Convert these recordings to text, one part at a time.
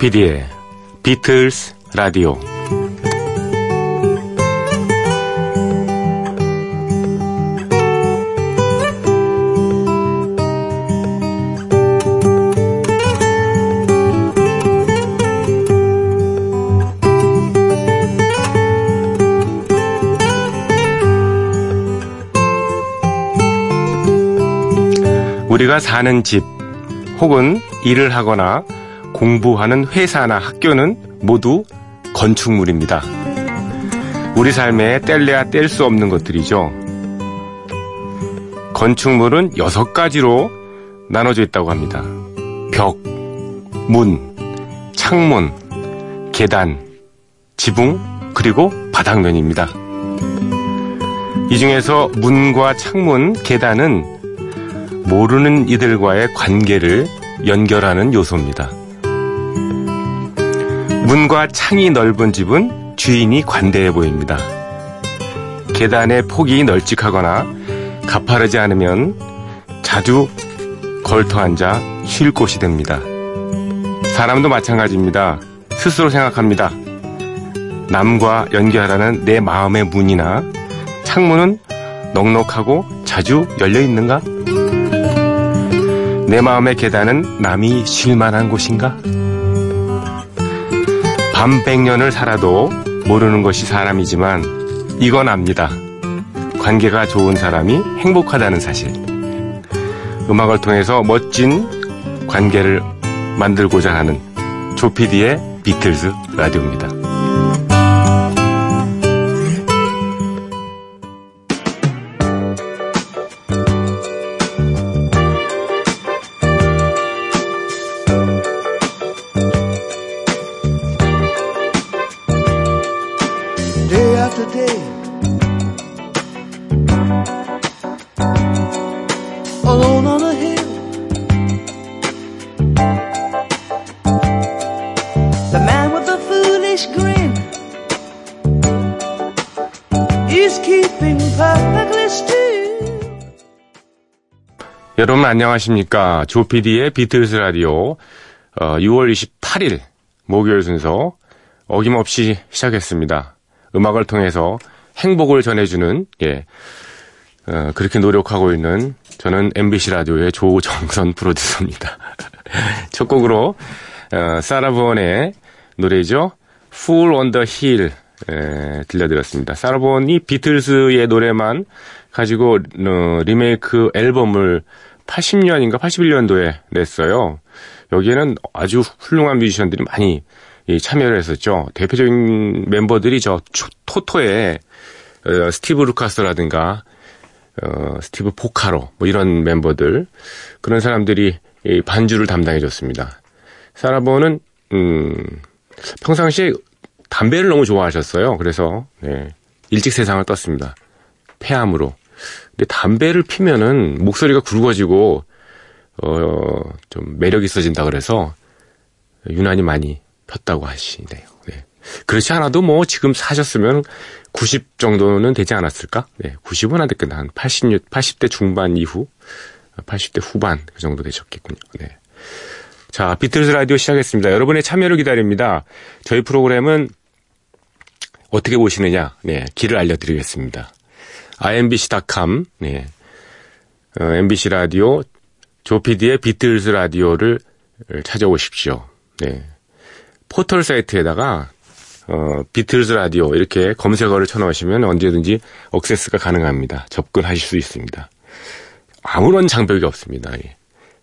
조피디의 비틀스 라디오. 우리가 사는 집 혹은 일을 하거나 공부하는 회사나 학교는 모두 건축물입니다. 우리 삶에 뗄래야 뗄 수 없는 것들이죠. 건축물은 여섯 가지로 나눠져 있다고 합니다. 벽, 문, 창문, 계단, 지붕, 그리고 바닥면입니다. 이 중에서 문과 창문, 계단은 모르는 이들과의 관계를 연결하는 요소입니다. 문과 창이 넓은 집은 주인이 관대해 보입니다. 계단의 폭이 널찍하거나 가파르지 않으면 자주 걸터 앉아 쉴 곳이 됩니다. 사람도 마찬가지입니다. 스스로 생각합니다. 남과 연결하는 내 마음의 문이나 창문은 넉넉하고 자주 열려 있는가? 내 마음의 계단은 남이 쉴 만한 곳인가? 밤백년을 살아도 모르는 것이 사람이지만 이건 압니다. 관계가 좋은 사람이 행복하다는 사실. 음악을 통해서 멋진 관계를 만들고자 하는 조피디의 비틀즈 라디오입니다. 여러분 안녕하십니까. 조피디의 비틀스 라디오 어, 6월 28일 목요일 순서 어김없이 시작했습니다. 음악을 통해서 행복을 전해주는 예 어, 그렇게 노력하고 있는 저는 MBC 라디오의 조정선 프로듀서입니다. 첫 곡으로 어, 사라 본의 노래죠. Fool on the Hill 예, 들려드렸습니다. 사라 본이 비틀스의 노래만 가지고 어, 리메이크 앨범을 80년인가 81년도에 냈어요. 여기에는 아주 훌륭한 뮤지션들이 많이 참여를 했었죠. 대표적인 멤버들이 저 토토의 어, 스티브 루카서라든가 어, 스티브 포카로 뭐 이런 멤버들 그런 사람들이 반주를 담당해 줬습니다. 사라 본은 음, 평상시에 담배를 너무 좋아하셨어요. 그래서 네, 일찍 세상을 떴습니다. 폐암으로. 근데 담배를 피면은 목소리가 굵어지고 어, 좀 매력 있어진다 그래서 유난히 많이 폈다고 하시네요. 네. 그렇지 않아도 뭐 지금 사셨으면 90 정도는 되지 않았을까? 네. 90은 안 됐겠나. 한 80, 80대 중반 이후, 80대 후반 그 정도 되셨겠군요. 네. 자, 비틀즈 라디오 시작했습니다. 여러분의 참여를 기다립니다. 저희 프로그램은 어떻게 보시느냐? 네, 길을 알려드리겠습니다. imbc.com, 네. 어, MBC 라디오, 조피디의 비틀즈 라디오를 찾아오십시오. 네. 포털 사이트에다가, 어, 비틀즈 라디오 이렇게 검색어를 쳐넣으시면 언제든지 억세스가 가능합니다. 접근하실 수 있습니다. 아무런 장벽이 없습니다. 예.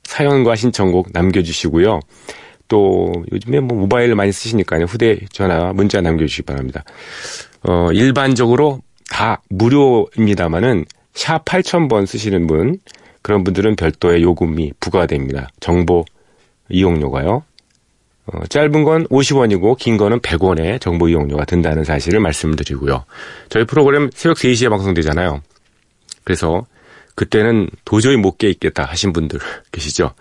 사연과 신청곡 남겨주시고요. 또 요즘에 뭐 모바일 많이 쓰시니까요. 휴대전화 문자 남겨주시기 바랍니다. 어, 일반적으로 다 무료입니다만은 샵 8000번 쓰시는 분 그런 분들은 별도의 요금이 부과됩니다. 정보 이용료가요. 어, 짧은 건 50원이고 긴 거는 100원의 정보 이용료가 든다는 사실을 말씀드리고요. 저희 프로그램 새벽 3시에 방송되잖아요. 그래서 그때는 도저히 못 깨 있겠다 하신 분들 계시죠.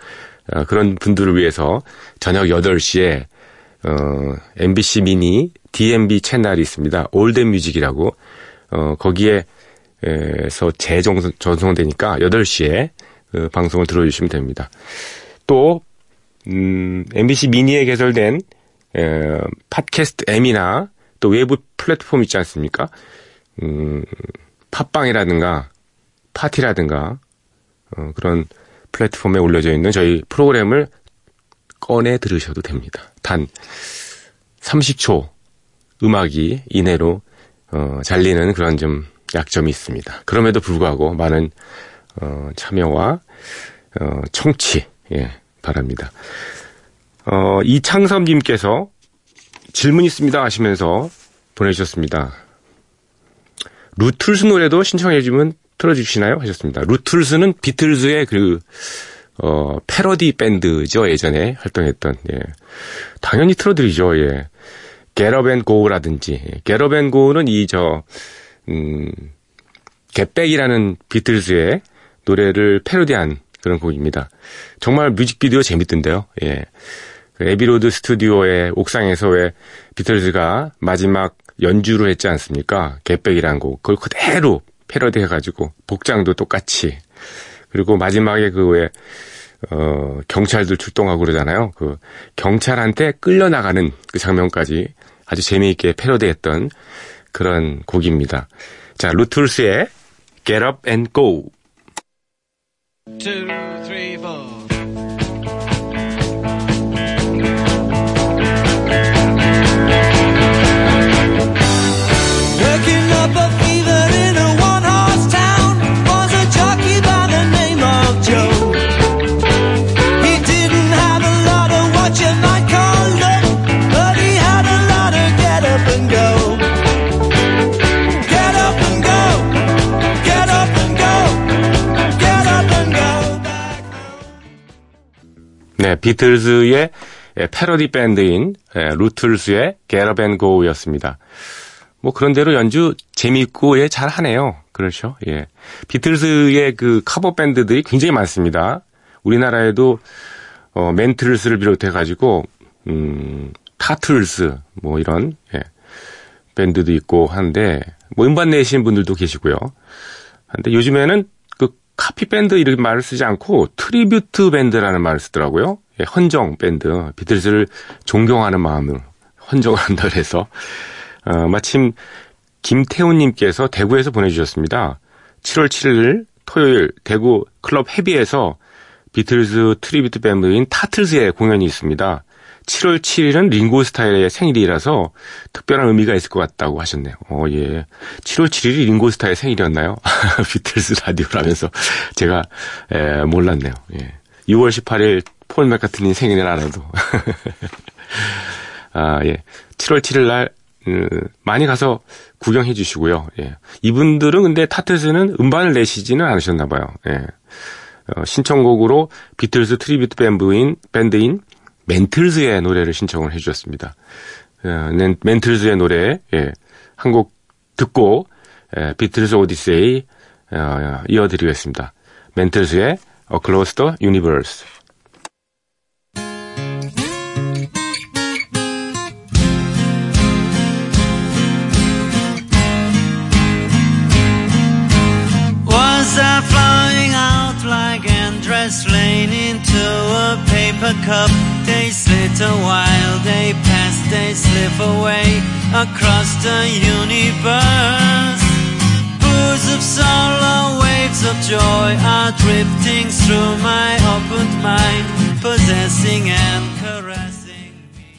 어, 그런 분들을 위해서 저녁 8시에 어, MBC 미니 DMB 채널이 있습니다. All That Music이라고 어, 거기에 에서 재전송되니까 8시에 그 방송을 들어주시면 됩니다. 또 음, MBC 미니에 개설된 에, 팟캐스트 M이나 또 외부 플랫폼 있지 않습니까? 음, 팟빵이라든가 파티라든가 어, 그런 플랫폼에 올려져 있는 저희 프로그램을 꺼내 들으셔도 됩니다. 단 30초 음악이 이내로 어, 잘리는 그런 좀 약점이 있습니다. 그럼에도 불구하고 많은 어, 참여와 어, 청취 예, 바랍니다. 어, 이창섭님께서 질문 있습니다 하시면서 보내주셨습니다. 루툴스 노래도 신청해주면 틀어주시나요? 하셨습니다. 루툴스는 비틀즈의 그, 어, 패러디 밴드죠. 예전에 활동했던, 예. 당연히 틀어드리죠. 예. And Go는 이, 저, 음, 겟백이라는 비틀즈의 노래를 패러디한 그런 곡입니다. 정말 뮤직비디오 재밌던데요. 예. 그 애비로드 스튜디오의 옥상에서 왜 비틀즈가 마지막 연주를 했지 않습니까? Get Back이라는 곡. 그걸 그대로 패러디 해가지고 복장도 똑같이 그리고 마지막에 그 왜 어, 경찰들 출동하고 그러잖아요. 그 경찰한테 끌려나가는 그 장면까지 아주 재미있게 패러디했던 그런 곡입니다. 자, 루틀스의 Get Up and Go. Two, three, 비틀즈의 예, 패러디 밴드인 예, 루틀스의 Up and Go였습니다. 뭐 그런 대로 연주 재미있고 예, 잘 하네요. 그렇죠. 예. 비틀즈의 그 커버 밴드들이 굉장히 많습니다. 우리나라에도 어 멘틀스를 비롯해 가지고 음 타틀스 뭐 이런 예. 밴드도 있고 한데 뭐 음반 내신 분들도 계시고요. 근데 요즘에는 카피 밴드 이렇게 말을 쓰지 않고 tribute 밴드라는 말을 쓰더라고요. 예, 헌정 밴드. 비틀즈를 존경하는 마음으로 헌정을 한다 그래서 어, 마침 김태훈님께서 대구에서 보내주셨습니다. 7월 7일 토요일 대구 클럽 헤비에서 비틀즈 tribute 밴드인 타틀즈의 공연이 있습니다. 7월 7일은 링고 스타의 생일이라서 특별한 의미가 있을 것 같다고 하셨네요. 어, 예. 7월 7일이 링고 스타의 생일이었나요? 비틀스 라디오라면서 제가, 에, 몰랐네요. 예. 6월 18일 폴 맥카트니 생일을 알아도. 아, 예. 7월 7일 날, 음, 많이 가서 구경해 주시고요. 예. 이분들은 근데 타틀스는 음반을 내시지는 않으셨나 봐요. 예. 어, 신청곡으로 비틀스 tribute 밴드인, 밴드인 멘틀즈의 노래를 신청을 해주셨습니다. 어, 멘틀즈의 노래 예, 한곡 듣고 예, 비틀즈 오디세이 어, 이어드리겠습니다. 멘틀즈의 A Close the Universe. Paper cup. They slip a while, they pass, they slip away across the universe. Pools of sorrow, waves of joy are drifting through my opened mind, possessing and caressing me.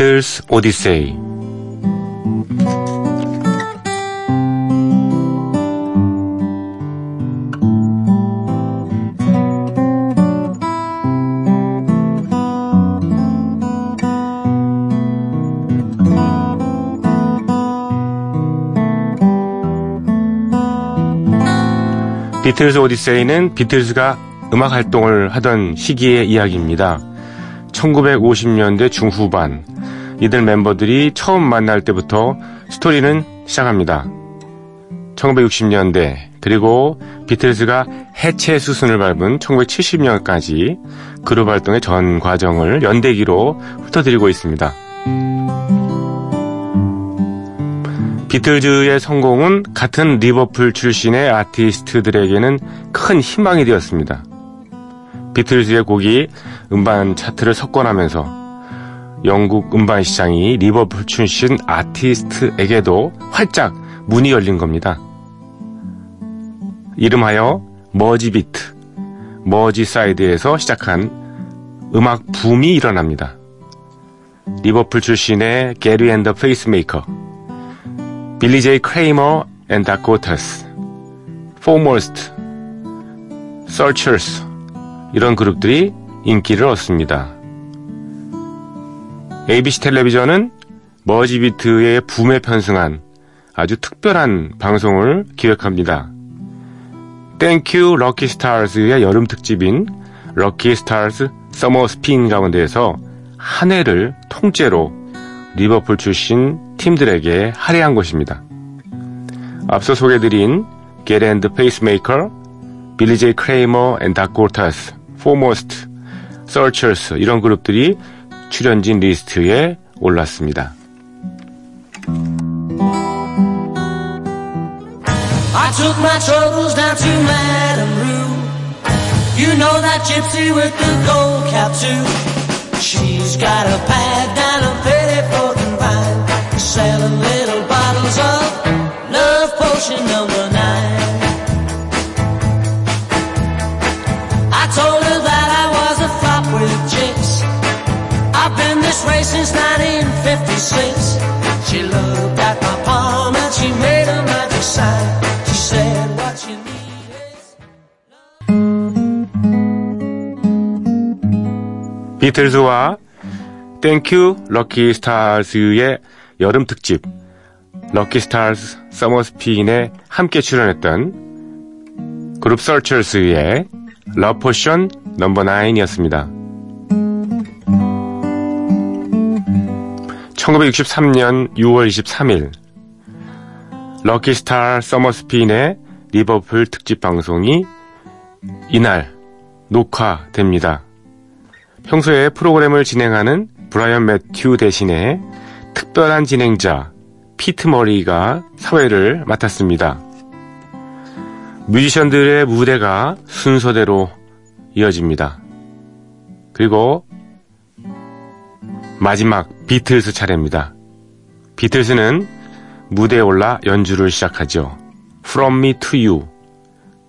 비틀스 오디세이 비틀스 오디세이는 비틀스가 음악 활동을 하던 시기의 이야기입니다. 1950년대 중후반 이들 멤버들이 처음 만날 때부터 스토리는 시작합니다. 1960년대 그리고 비틀즈가 해체 수순을 밟은 1970년까지 그룹 활동의 전 과정을 연대기로 훑어드리고 있습니다. 비틀즈의 성공은 같은 리버풀 출신의 아티스트들에게는 큰 희망이 되었습니다. 비틀즈의 곡이 음반 차트를 석권하면서 영국 음반 시장이 리버풀 출신 아티스트에게도 활짝 문이 열린 겁니다. 이름하여 Merseybeat, 머지사이드에서 시작한 음악 붐이 일어납니다. 리버풀 출신의 게리 앤 더 페이스메이커, 빌리 제이 크레이머 앤 다코타스, 포모스트, 서처스 이런 그룹들이 인기를 얻습니다. ABC 텔레비전은 Merseybeat의 붐에 편승한 아주 특별한 방송을 기획합니다. Thank Your Lucky Stars의 여름 특집인 Lucky Stars Summer Spin 가운데에서 한 해를 통째로 리버풀 출신 팀들에게 할애한 것입니다. 앞서 소개드린 and Pacemaker, 빌리 제이 크레이머 앤 다코타스, 포모스트, 서처스 이런 그룹들이 출연진 리스트에 올랐습니다. I took my troubles down to Madame Rue. You know that gypsy with the gold-capped tooth. She's got a pad down a Petticoat vine, selling little bottles of love potion number I've been this way since 1956. She looked at my palm and she made a magic sign. She said, what you need. 비틀즈와 Thank Your Lucky Stars의 여름 특집 Lucky Stars Summer Spin에 함께 출연했던 그룹 서처스의 Love Potion Number 9이었습니다. 1963년 6월 23일 Lucky Star Summer Spin의 리버풀 특집 방송이 이날 녹화됩니다. 평소에 프로그램을 진행하는 브라이언 매튜 대신에 특별한 진행자 피트 머리가 사회를 맡았습니다. 뮤지션들의 무대가 순서대로 이어집니다. 그리고 마지막 비틀스 차례입니다. 비틀스는 무대에 올라 연주를 시작하죠. From Me to You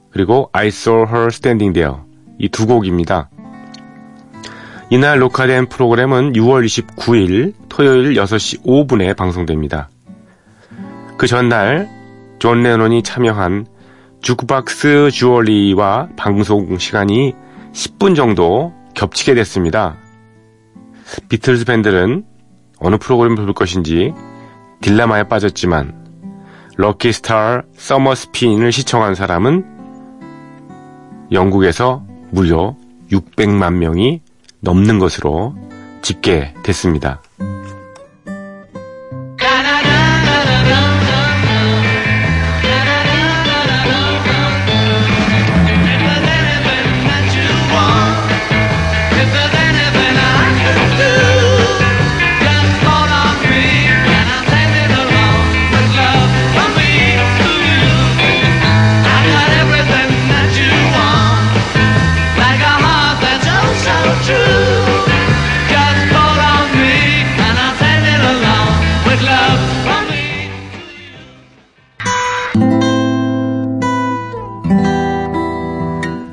그리고 I Saw Her Standing There 이 두 곡입니다. 이날 녹화된 프로그램은 6월 29일 토요일 6시 5분에 방송됩니다. 그 전날 존 레논이 참여한 Juke Box Jury와 방송 시간이 10분 정도 겹치게 됐습니다. 비틀즈 팬들은 어느 프로그램을 볼 것인지 딜레마에 빠졌지만 Lucky Star Summer Spin을 시청한 사람은 영국에서 무려 600만 명이 넘는 것으로 집계됐습니다.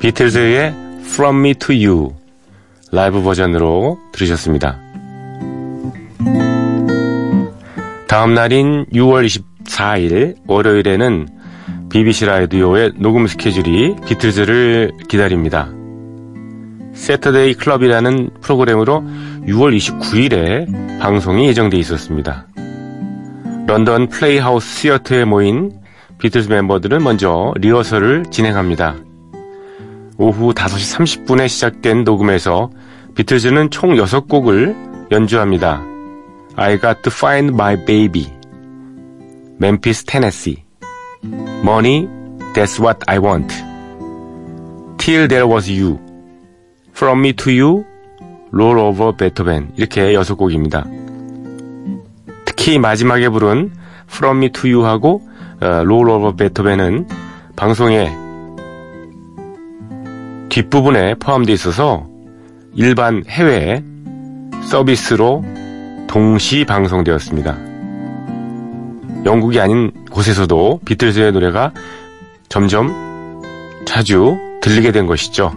비틀즈의 From Me to You 라이브 버전으로 들으셨습니다. 다음 날인 6월 24일 월요일에는 BBC 라디오의 녹음 스케줄이 비틀즈를 기다립니다. Saturday Club이라는 프로그램으로 6월 29일에 방송이 예정돼 있었습니다. 런던 플레이하우스 시어터에 모인 비틀스 멤버들은 먼저 리허설을 진행합니다. 오후 5시 30분에 시작된 녹음에서 비틀즈는 총 6곡을 연주합니다. I Got to Find My Baby, Memphis, Tennessee, Money, That's What I Want, Till There Was You, From Me to You, Roll Over Beethoven 이렇게 6곡입니다. 특히 마지막에 부른 From Me to You하고 Roll Over Beethoven은 방송에 뒷부분에 포함되어 있어서 일반 해외 서비스로 동시 방송되었습니다. 영국이 아닌 곳에서도 비틀즈의 노래가 점점 자주 들리게 된 것이죠.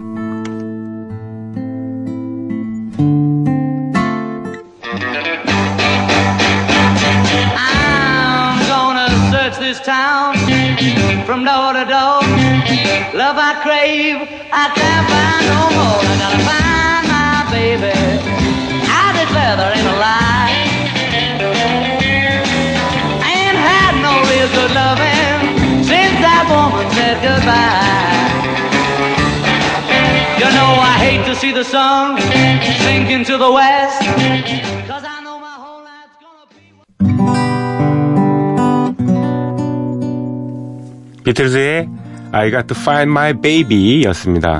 비틀즈의 I Got to Find My Baby 였습니다.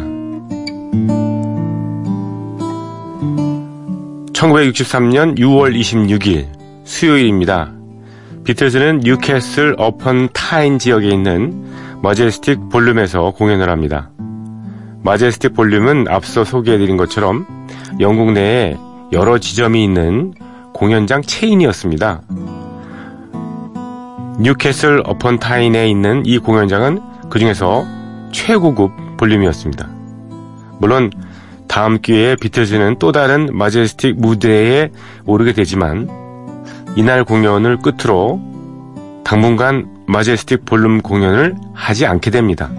1963년 6월 26일 수요일입니다. 비틀즈는 뉴캐슬 어펀 타인 지역에 있는 마제스틱 볼륨에서 공연을 합니다. 마제스틱 볼륨은 앞서 소개해드린 것처럼 영국 내에 여러 지점이 있는 공연장 체인이었습니다. 뉴캐슬 어폰 타인에 있는 이 공연장은 그 중에서 최고급 ballroom이었습니다. 물론 다음 기회에 비틀즈는 또 다른 마제스틱 무대에 오르게 되지만 이날 공연을 끝으로 당분간 마제스틱 ballroom 공연을 하지 않게 됩니다.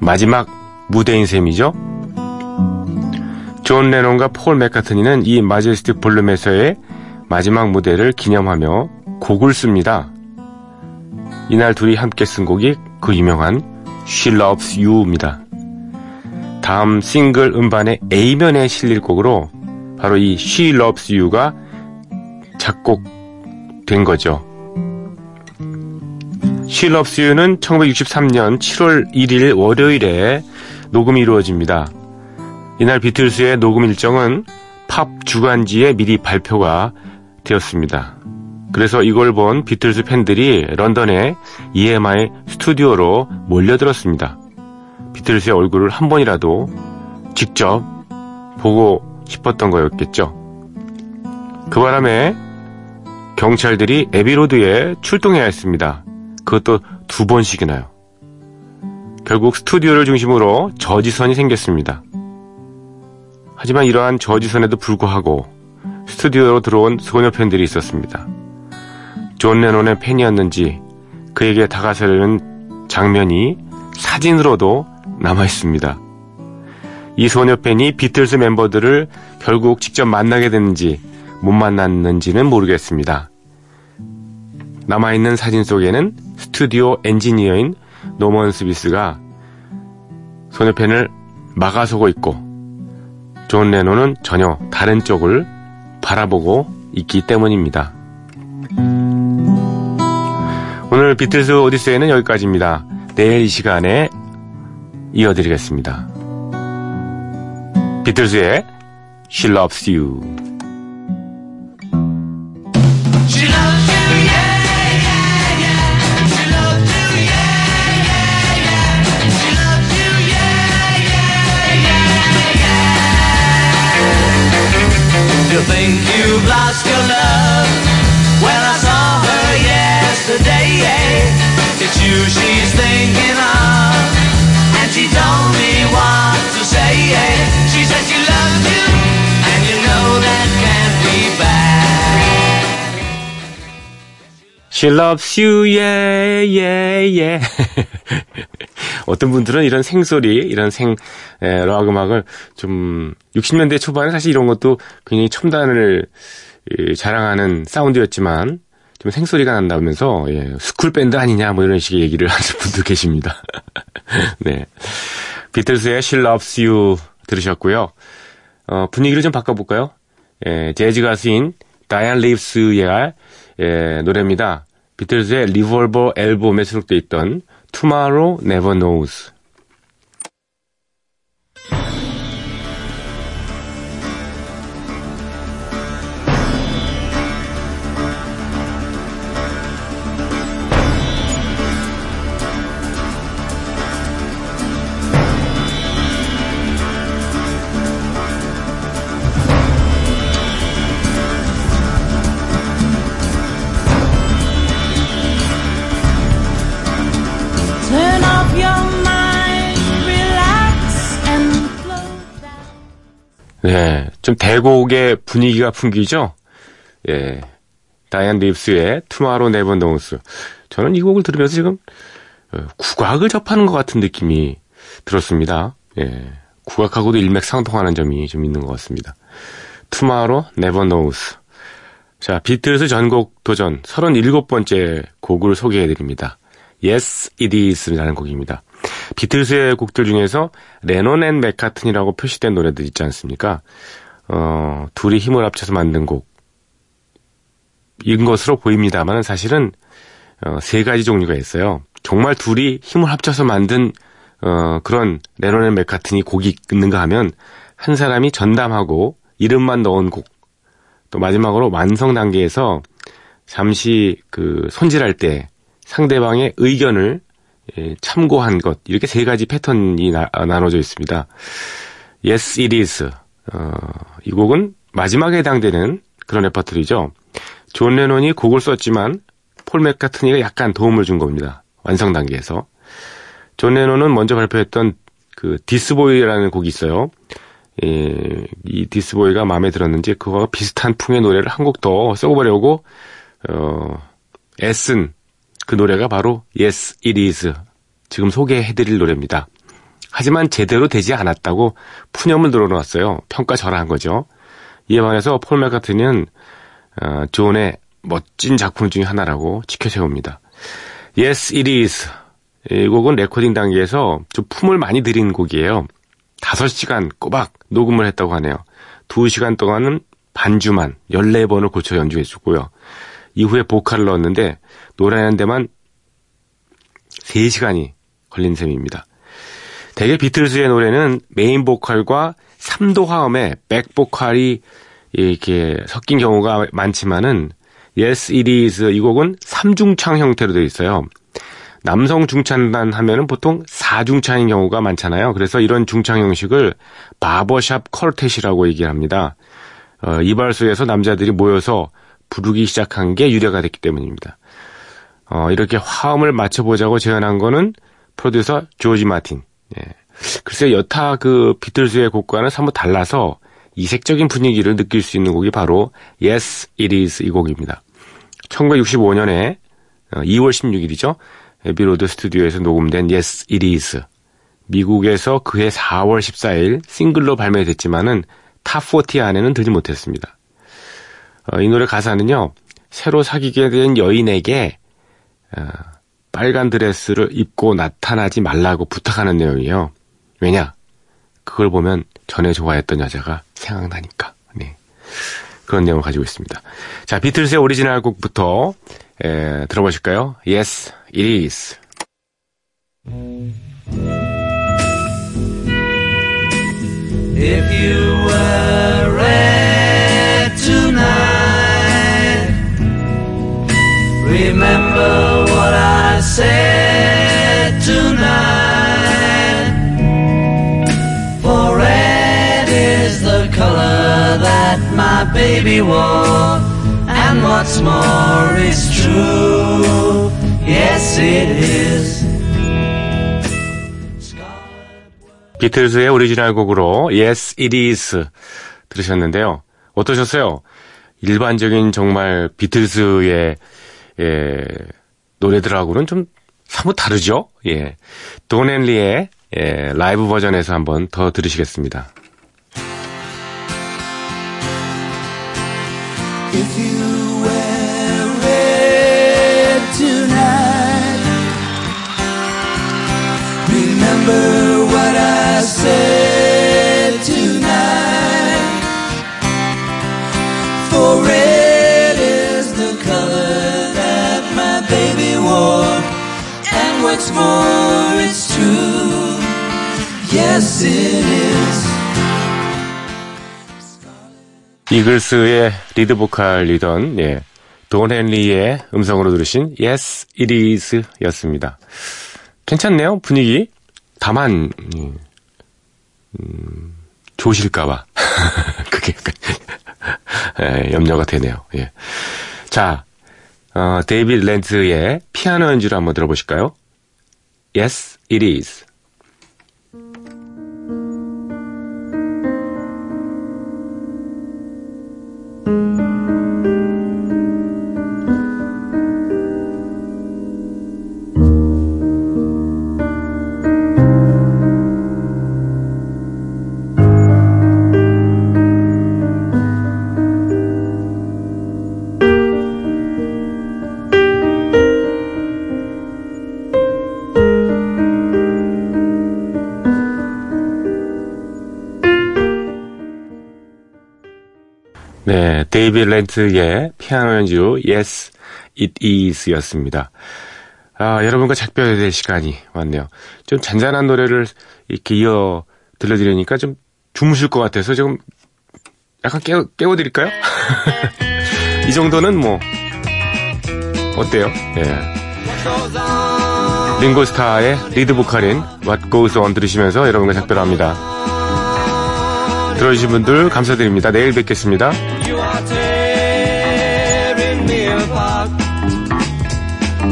마지막 무대인 셈이죠. 존 레논과 폴 맥카트니는 이 마제스틱 ballroom에서의 마지막 무대를 기념하며 곡을 씁니다. 이날 둘이 함께 쓴 곡이 그 유명한 She Loves You입니다. 다음 싱글 음반의 A면에 실릴 곡으로 바로 이 She Loves You가 작곡된 거죠. You는 1963년 7월 1일 월요일에 녹음이 이루어집니다. 이날 비틀스의 녹음 일정은 팝 주간지에 미리 발표가 되었습니다. 그래서 이걸 본 비틀스 팬들이 런던의 EMI 스튜디오로 몰려들었습니다. 비틀스의 얼굴을 한 번이라도 직접 보고 싶었던 거였겠죠. 그 바람에 경찰들이 에비로드에 출동해야 했습니다. 그것도 두 번씩이나요. 결국 스튜디오를 중심으로 저지선이 생겼습니다. 하지만 이러한 저지선에도 불구하고 스튜디오로 들어온 소녀 팬들이 있었습니다. 존 레논의 팬이었는지 그에게 다가서려는 장면이 사진으로도 남아 있습니다. 이 소녀 팬이 비틀스 멤버들을 결국 직접 만나게 됐는지 못 만났는지는 모르겠습니다. 남아있는 사진 속에는 스튜디오 엔지니어인 노먼 스미스가 소녀 팬을 막아서고 있고 존 레논은 전혀 다른 쪽을 바라보고 있기 때문입니다. 오늘 비틀스 오디세이는 여기까지입니다. 내일 이 시간에 이어드리겠습니다. 비틀스의 She Loves You lost your love? When I saw her yesterday, it's you she's thinking of. And she told me what to say. She said she loves you, and you know that can't be bad. She loves you, yeah, yeah, yeah. 어떤 분들은 이런 생소리, 이런 생, 에, 락 음악을 좀, 60년대 초반에 사실 이런 것도 굉장히 첨단을 에, 자랑하는 사운드였지만, 좀 생소리가 난다면서 예, 스쿨 밴드 아니냐 뭐 이런 식의 얘기를 하는 분도 계십니다. 네. 비틀스의 She Loves You 들으셨고요. 어, 분위기를 좀 바꿔볼까요? 예, 재즈 가수인 다이안 리브스의 예, 노래입니다. 비틀즈의 리볼버 앨범에 수록되어 있던 Tomorrow Never Knows 좀 대곡의 분위기가 풍기죠? 예. 다이안 립스의 Tomorrow Never Knows. 저는 이 곡을 들으면서 지금 어, 국악을 접하는 것 같은 느낌이 들었습니다. 예. 국악하고도 일맥상통하는 점이 좀 있는 것 같습니다. Tomorrow Never Knows. 자, 비틀스 전곡 도전 37번째 곡을 소개해 드립니다. Yes, It Is라는 곡입니다. 비틀스의 곡들 중에서 레논 and 맥카트니라고 표시된 노래들 있지 않습니까? 어, 둘이 힘을 합쳐서 만든 곡인 것으로 보입니다만 사실은 어, 세 가지 종류가 있어요. 정말 둘이 힘을 합쳐서 만든 어, 그런 레논 and 맥카트니 곡이 있는가 하면 한 사람이 전담하고 이름만 넣은 곡. 또 마지막으로 완성 단계에서 잠시 그 손질할 때 상대방의 의견을 예, 참고한 것 이렇게 세 가지 패턴이 나, 나눠져 있습니다. Yes, it is. 어, 이 곡은 마지막에 해당되는 그런 레퍼토리죠. 존 레논이 곡을 썼지만 폴 맥카트니가 약간 도움을 준 겁니다. 완성 단계에서. 존 레논은 먼저 발표했던 그 This Boy라는 곡이 있어요. 예, 이 This Boy가 마음에 들었는지 그거와 비슷한 풍의 노래를 한 곡 더 써보려고 어, 애쓴 그 노래가 바로 Yes, It Is. 지금 소개해드릴 노래입니다. 하지만 제대로 되지 않았다고 푸념을 늘어놨어요. 평가절하한 거죠. 이에 반해서 폴 맥카트니는 어, 존의 멋진 작품 중의 하나라고 치켜세웁니다. Yes, It Is. 이 곡은 레코딩 단계에서 좀 품을 많이 들인 곡이에요. 5시간 꼬박 녹음을 했다고 하네요. 2시간 동안은 반주만 14번을 고쳐 연주해주고요. 이후에 보컬을 넣었는데 노래하는 데만 3시간이 걸린 셈입니다. 대개 비틀즈의 노래는 메인 보컬과 3도 화음에 백 보컬이 이렇게 섞인 경우가 많지만은 Yes It Is 이 곡은 3중창 형태로 되어 있어요. 남성 중창단 하면은 보통 4중창인 경우가 많잖아요. 그래서 이런 중창 형식을 barbershop quartet이라고 얘기를 합니다. 어, 이발소에서 남자들이 모여서 부르기 시작한 게 유래가 됐기 때문입니다. 어, 이렇게 화음을 맞춰보자고 제안한 거는 프로듀서 조지 마틴. 예. 글쎄 여타 그 비틀즈의 곡과는 사뭇 달라서 이색적인 분위기를 느낄 수 있는 곡이 바로 Yes, It Is 이 곡입니다. 1965년에 2월 16일이죠. 에비로드 스튜디오에서 녹음된 Yes, It Is. 미국에서 그해 4월 14일 싱글로 발매됐지만은 Top40 안에는 들지 못했습니다. 어, 이 노래 가사는요, 새로 사귀게 된 여인에게 어, 빨간 드레스를 입고 나타나지 말라고 부탁하는 내용이에요. 왜냐? 그걸 보면 전에 좋아했던 여자가 생각나니까. 네. 그런 내용을 가지고 있습니다. 자, 비틀스의 오리지널 곡부터 에, 들어보실까요? Yes, it is. If you baby and what's more is true. Yes, it is. 비틀즈의 오리지널 곡으로 Yes, It Is 들으셨는데요. 어떠셨어요? 일반적인 정말 비틀즈의 예, 노래들하고는 좀 사뭇 다르죠? 예. 돈앤리의 예, 라이브 버전에서 한번 더 들으시겠습니다. if you wear it tonight. Remember what I said tonight. For red is the color that my baby wore, and what's more, it's true. Yes, it is. 이글스의 리드 보컬이던 예, 돈 헨리의 음성으로 들으신 Yes, It Is 였습니다. 괜찮네요, 분위기. 다만 음, 음, 조실까봐 그게 예, 염려가 되네요. 예. 자, 어, 데이비드 렌트의 피아노 연주를 한번 들어보실까요? Yes, It Is. 데이비드 란츠의 피아노 연주 Yes, It Is 였습니다. 아, 여러분과 작별해야 될 시간이 왔네요. 좀 잔잔한 노래를 이렇게 이어 들려드리니까 좀 주무실 것 같아서 좀 약간 깨워, 깨워드릴까요? 이 정도는 뭐, 어때요? 예. 링고스타의 리드 보컬인 What Goes On 들으시면서 여러분과 작별합니다. 들어주신 분들 감사드립니다. 내일 뵙겠습니다.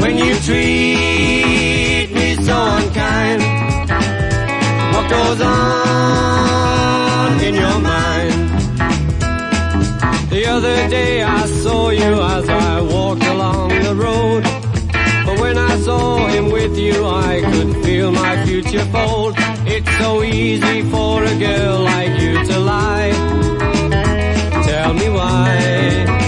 When you treat me so unkind. What goes on in your mind? The other day I saw you as I walked along the road. But when I saw him with you, I could feel my future fold. It's so easy for a girl like you to lie. Tell me why.